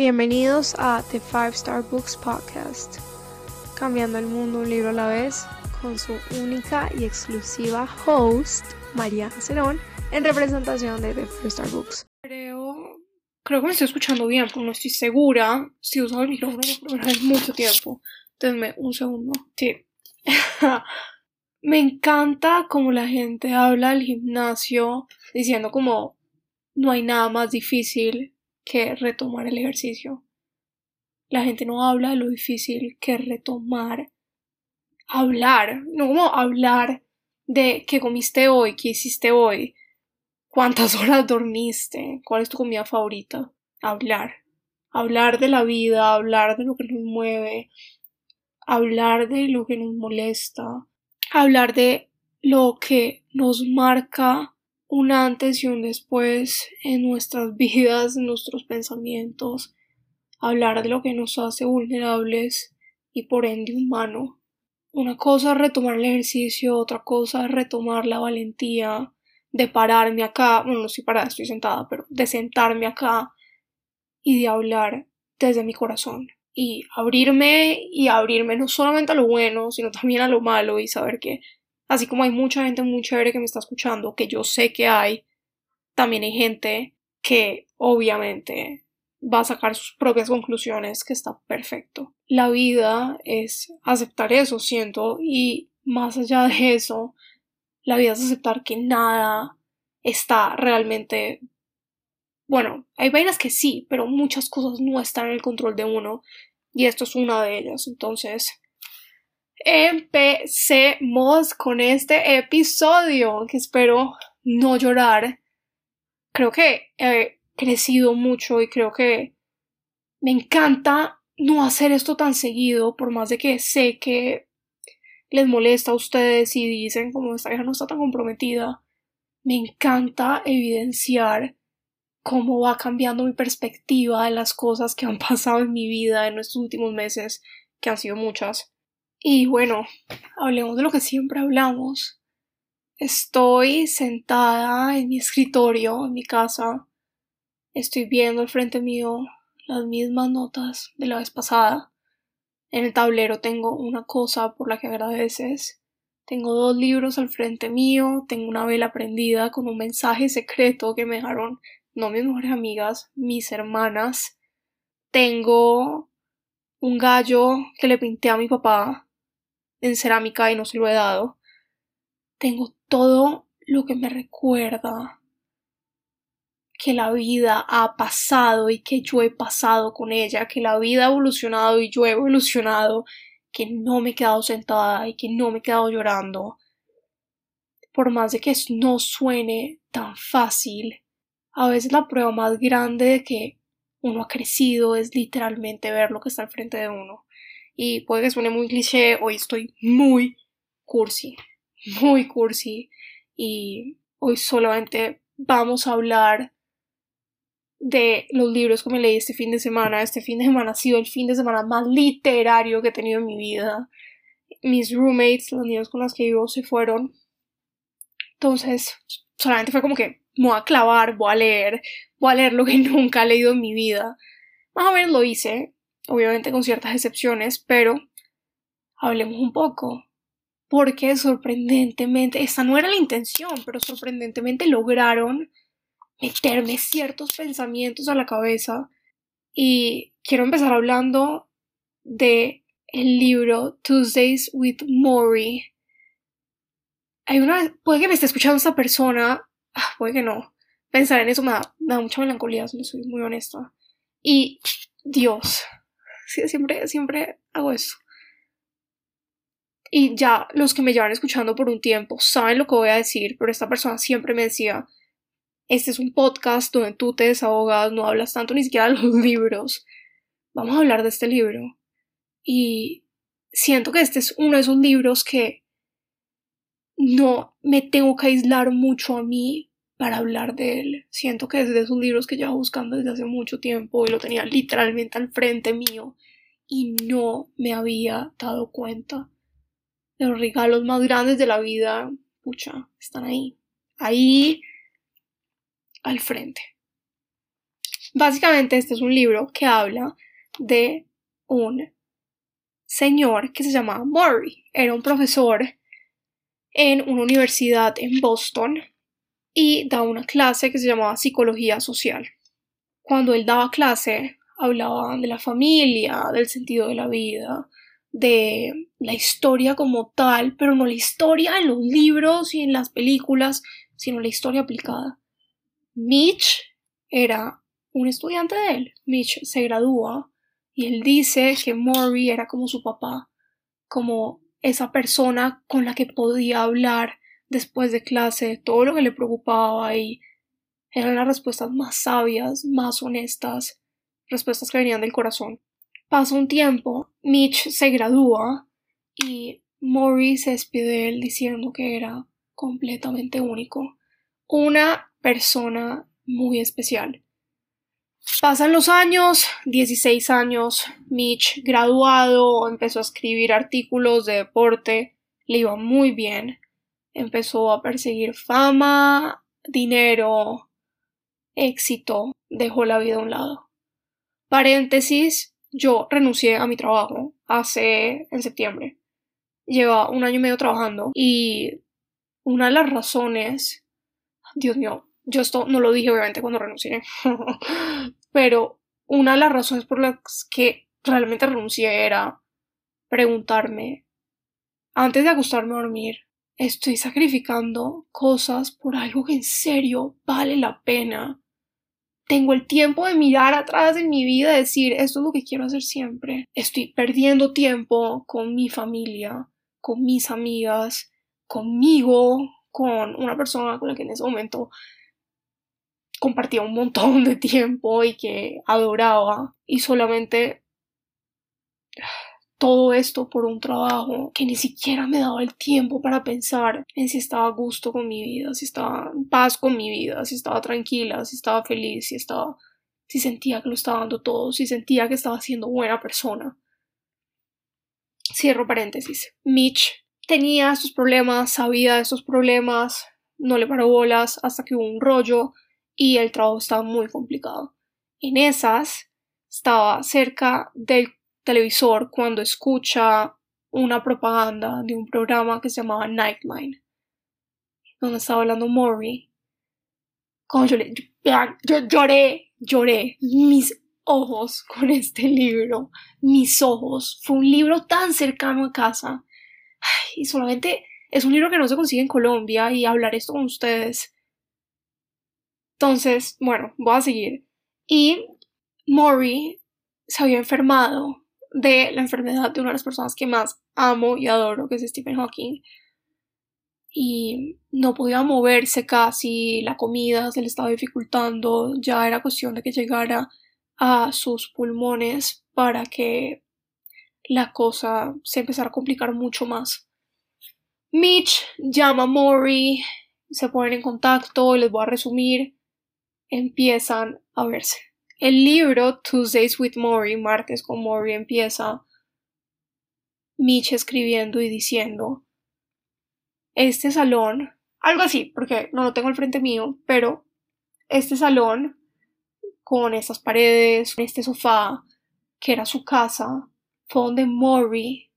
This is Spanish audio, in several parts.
Bienvenidos a The Five Star Books Podcast, cambiando el mundo un libro a la vez, con su única y exclusiva host, María Cerón, en representación de The Five Star Books. Creo, creo que me estoy escuchando bien, pero no estoy segura. Si usado el micrófono por primera vez mucho tiempo. Denme un segundo. Sí. me encanta como la gente habla del gimnasio diciendo como no hay nada más difícil que retomar el ejercicio. La gente no habla de lo difícil que retomar. Hablar, no como hablar de qué comiste hoy, qué hiciste hoy, cuántas horas dormiste, cuál es tu comida favorita. Hablar. Hablar de la vida, hablar de lo que nos mueve, hablar de lo que nos molesta, hablar de lo que nos marca un antes y un después en nuestras vidas, nuestros pensamientos, hablar de lo que nos hace vulnerables y por ende humano. Una cosa es retomar el ejercicio, otra cosa es retomar la valentía de pararme acá, bueno, no estoy parada, estoy sentada, pero de sentarme acá y de hablar desde mi corazón y abrirme y abrirme no solamente a lo bueno, sino también a lo malo y saber que Así como hay mucha gente muy chévere que me está escuchando, que yo sé que hay, también hay gente que obviamente va a sacar sus propias conclusiones, que está perfecto. La vida es aceptar eso, siento, y más allá de eso, la vida es aceptar que nada está realmente bueno, hay vainas que sí, pero muchas cosas no están en el control de uno y esto es una de ellas. Entonces, empecemos con este episodio que espero no llorar. Creo que he crecido mucho y creo que me encanta no hacer esto tan seguido, por más de que sé que les molesta a ustedes y dicen como esta hija no está tan comprometida. Me encanta evidenciar cómo va cambiando mi perspectiva de las cosas que han pasado en mi vida en estos últimos meses, que han sido muchas. Y bueno, hablemos de lo que siempre hablamos. Estoy sentada en mi escritorio, en mi casa. Estoy viendo al frente mío las mismas notas de la vez pasada. En el tablero tengo una cosa por la que agradeces. Tengo dos libros al frente mío, tengo una vela prendida con un mensaje secreto que me dejaron no mis mejores amigas, mis hermanas. Tengo un gallo que le pinté a mi papá en cerámica y no se lo he dado. Tengo todo lo que me recuerda que la vida ha pasado y que yo he pasado con ella, que la vida ha evolucionado y yo he evolucionado, que no me he quedado sentada y que no me he quedado llorando. Por más de que no suene tan fácil, a veces la prueba más grande de que uno ha crecido es literalmente ver lo que está al frente de uno. Y puede que suene muy cliché, hoy estoy muy cursi, muy cursi. Y hoy solamente vamos a hablar de los libros que me leí este fin de semana. Este fin de semana ha sido el fin de semana más literario que he tenido en mi vida. Mis roommates, los niños con los que vivo, se fueron. Entonces, solamente fue como que me voy a clavar, voy a leer, voy a leer lo que nunca he leído en mi vida. Más o menos lo hice obviamente con ciertas excepciones, pero hablemos un poco. Porque sorprendentemente, esa no era la intención, pero sorprendentemente lograron meterme ciertos pensamientos a la cabeza. Y quiero empezar hablando de el libro Tuesdays with Maury. Hay una. Puede que me esté escuchando esta persona. Ah, puede que no. Pensar en eso me da, mucha melancolía, si soy muy honesta. Y Dios, siempre, siempre hago eso. Y ya los que me llevan escuchando por un tiempo saben lo que voy a decir, pero esta persona siempre me decía, este es un podcast donde tú te desahogas, no hablas tanto ni siquiera de los libros. Vamos a hablar de este libro. Y siento que este es uno de esos libros que no me tengo que aislar mucho a mí para hablar de él. Siento que es de esos libros que llevo buscando desde hace mucho tiempo y lo tenía literalmente al frente mío y no me había dado cuenta. Los regalos más grandes de la vida, pucha, están ahí, ahí al frente. Básicamente este es un libro que habla de un señor que se llamaba Murray. Era un profesor en una universidad en Boston y daba una clase que se llamaba psicología social. Cuando él daba clase, hablaba de la familia, del sentido de la vida, de la historia como tal, pero no la historia en los libros y en las películas, sino la historia aplicada. Mitch era un estudiante de él. Mitch se gradúa y él dice que Maury era como su papá, como esa persona con la que podía hablar después de clase, todo lo que le preocupaba y eran las respuestas más sabias, más honestas, respuestas que venían del corazón. Pasa un tiempo, Mitch se gradúa y Maury se despide de él diciendo que era completamente único, una persona muy especial. Pasan los años, 16 años, Mitch graduado, empezó a escribir artículos de deporte, le iba muy bien, empezó a perseguir fama, dinero, éxito, dejó la vida a un lado. Paréntesis, yo renuncié a mi trabajo hace en septiembre. Lleva un año y medio trabajando y una de las razones, Dios mío, yo esto no lo dije obviamente cuando renuncié, pero una de las razones por las que realmente renuncié era preguntarme, antes de acostarme a dormir, estoy sacrificando cosas por algo que en serio vale la pena. Tengo el tiempo de mirar atrás en mi vida y decir, esto es lo que quiero hacer siempre. Estoy perdiendo tiempo con mi familia, con mis amigas, conmigo, con una persona con la que en ese momento compartía un montón de tiempo y que adoraba y solamente todo esto por un trabajo que ni siquiera me daba el tiempo para pensar en si estaba a gusto con mi vida, si estaba en paz con mi vida, si estaba tranquila, si estaba feliz, si estaba si sentía que lo estaba dando todo, si sentía que estaba siendo buena persona. Cierro paréntesis. Mitch tenía sus problemas, sabía de esos problemas, no le paró bolas hasta que hubo un rollo y el trabajo estaba muy complicado. En esas estaba cerca del televisor cuando escucha una propaganda de un programa que se llamaba Nightline, donde estaba hablando Maury. Cuando yo, yo lloré, lloré mis ojos con este libro, mis ojos. Fue un libro tan cercano a casa. y solamente es un libro que no se consigue en Colombia y hablar esto con ustedes entonces, bueno, voy a seguir. Y Maury se había enfermado de la enfermedad de una de las personas que más amo y adoro, que es Stephen Hawking. Y no podía moverse casi, la comida se le estaba dificultando, ya era cuestión de que llegara a sus pulmones para que la cosa se empezara a complicar mucho más. Mitch llama a Maury, se ponen en contacto y les voy a resumir empiezan a verse. El libro Tuesdays with Maury, martes con Maury, empieza Mitch escribiendo y diciendo este salón, algo así, porque no lo tengo al frente mío, pero este salón con estas paredes, este sofá, que era su casa, fue donde Maury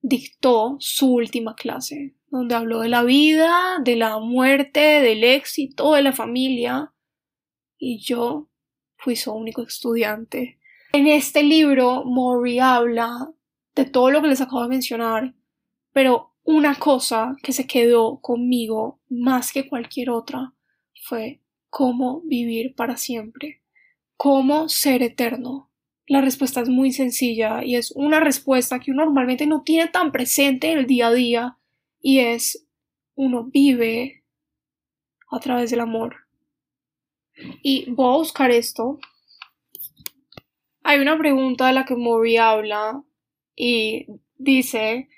dictó su última clase, donde habló de la vida, de la muerte, del éxito, de la familia, y yo fui su único estudiante. En este libro, Maury habla de todo lo que les acabo de mencionar, pero una cosa que se quedó conmigo más que cualquier otra fue cómo vivir para siempre, cómo ser eterno. La respuesta es muy sencilla y es una respuesta que uno normalmente no tiene tan presente en el día a día y es uno vive a través del amor. Y voy a buscar esto. Hay una pregunta de la que Mori habla y dice,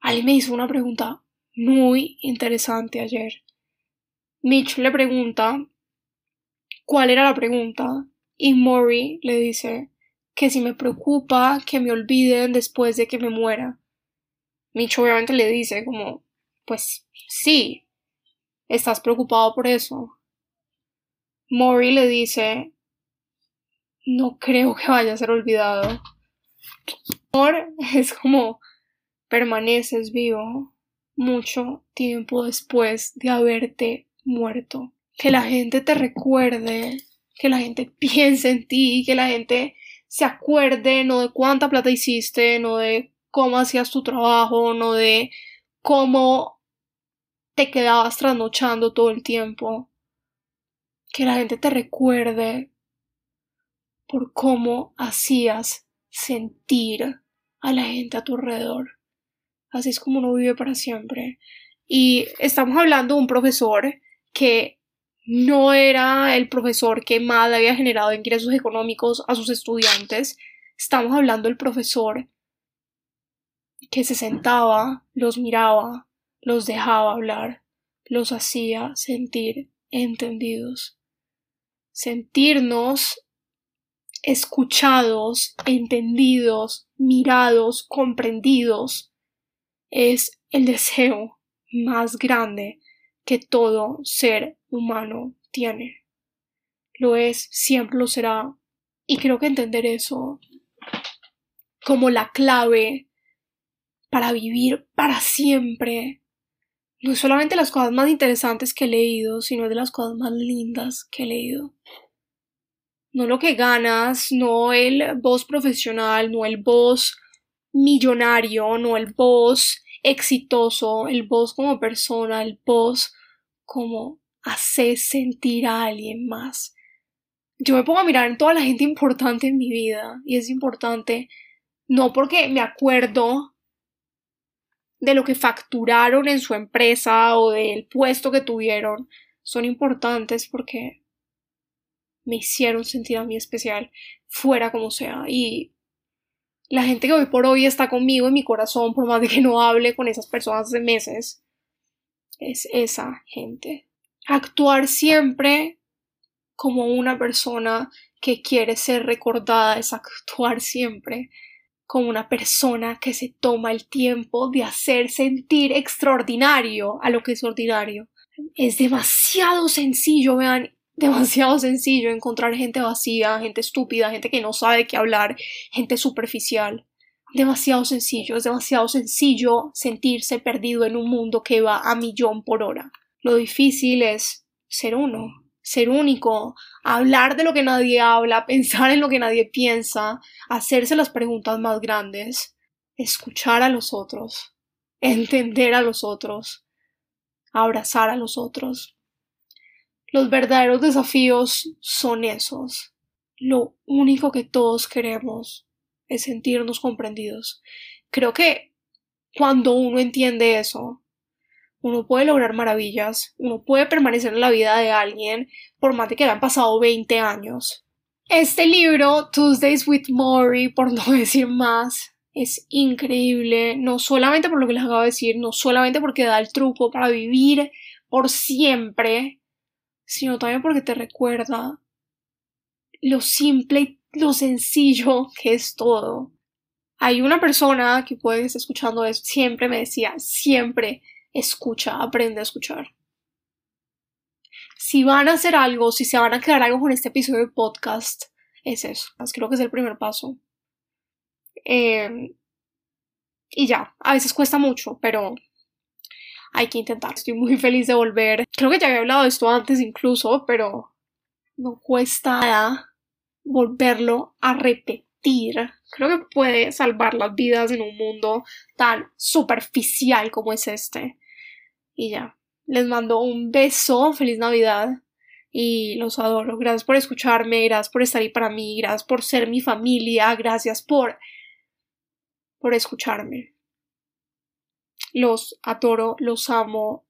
alguien me hizo una pregunta muy interesante ayer. Mitch le pregunta cuál era la pregunta y Mori le dice que si me preocupa que me olviden después de que me muera. Mitch obviamente le dice como, pues sí, estás preocupado por eso. Maury le dice no creo que vaya a ser olvidado. Amor es como permaneces vivo mucho tiempo después de haberte muerto. Que la gente te recuerde, que la gente piense en ti, que la gente se acuerde no de cuánta plata hiciste, no de cómo hacías tu trabajo, no de cómo te quedabas trasnochando todo el tiempo. Que la gente te recuerde por cómo hacías sentir a la gente a tu alrededor. Así es como uno vive para siempre. Y estamos hablando de un profesor que no era el profesor que más había generado ingresos económicos a sus estudiantes. Estamos hablando del profesor que se sentaba, los miraba, los dejaba hablar, los hacía sentir entendidos. Sentirnos escuchados, entendidos, mirados, comprendidos, es el deseo más grande que todo ser humano tiene. Lo es, siempre lo será. Y creo que entender eso como la clave para vivir para siempre no es solamente las cosas más interesantes que he leído, sino de las cosas más lindas que he leído no lo que ganas, no el boss profesional, no el boss millonario, no el boss exitoso, el boss como persona, el boss como hace sentir a alguien más. Yo me pongo a mirar en toda la gente importante en mi vida y es importante no porque me acuerdo de lo que facturaron en su empresa o del puesto que tuvieron, son importantes porque me hicieron sentir a mí especial, fuera como sea. Y la gente que hoy por hoy está conmigo en mi corazón, por más de que no hable con esas personas de meses, es esa gente. Actuar siempre como una persona que quiere ser recordada es actuar siempre como una persona que se toma el tiempo de hacer sentir extraordinario a lo que es ordinario. Es demasiado sencillo, vean, demasiado sencillo encontrar gente vacía, gente estúpida, gente que no sabe qué hablar, gente superficial. Demasiado sencillo, es demasiado sencillo sentirse perdido en un mundo que va a millón por hora. Lo difícil es ser uno, ser único, hablar de lo que nadie habla, pensar en lo que nadie piensa, hacerse las preguntas más grandes, escuchar a los otros, entender a los otros, abrazar a los otros, los verdaderos desafíos son esos. Lo único que todos queremos es sentirnos comprendidos. Creo que cuando uno entiende eso, uno puede lograr maravillas, uno puede permanecer en la vida de alguien por más de que hayan pasado 20 años. Este libro, Tuesdays with Maury, por no decir más, es increíble, no solamente por lo que les acabo de decir, no solamente porque da el truco para vivir por siempre sino también porque te recuerda lo simple y lo sencillo que es todo. Hay una persona que puede estar escuchando esto, siempre me decía, siempre escucha, aprende a escuchar. Si van a hacer algo, si se van a quedar algo con este episodio de podcast, es eso. Creo que es el primer paso. Em, y ya, a veces cuesta mucho, pero hay que intentar. Estoy muy feliz de volver. Creo que ya había hablado de esto antes incluso, pero no cuesta nada volverlo a repetir. Creo que puede salvar las vidas en un mundo tan superficial como es este. Y ya, les mando un beso, feliz Navidad y los adoro. Gracias por escucharme, gracias por estar ahí para mí, gracias por ser mi familia, gracias por por escucharme. Los adoro, los amo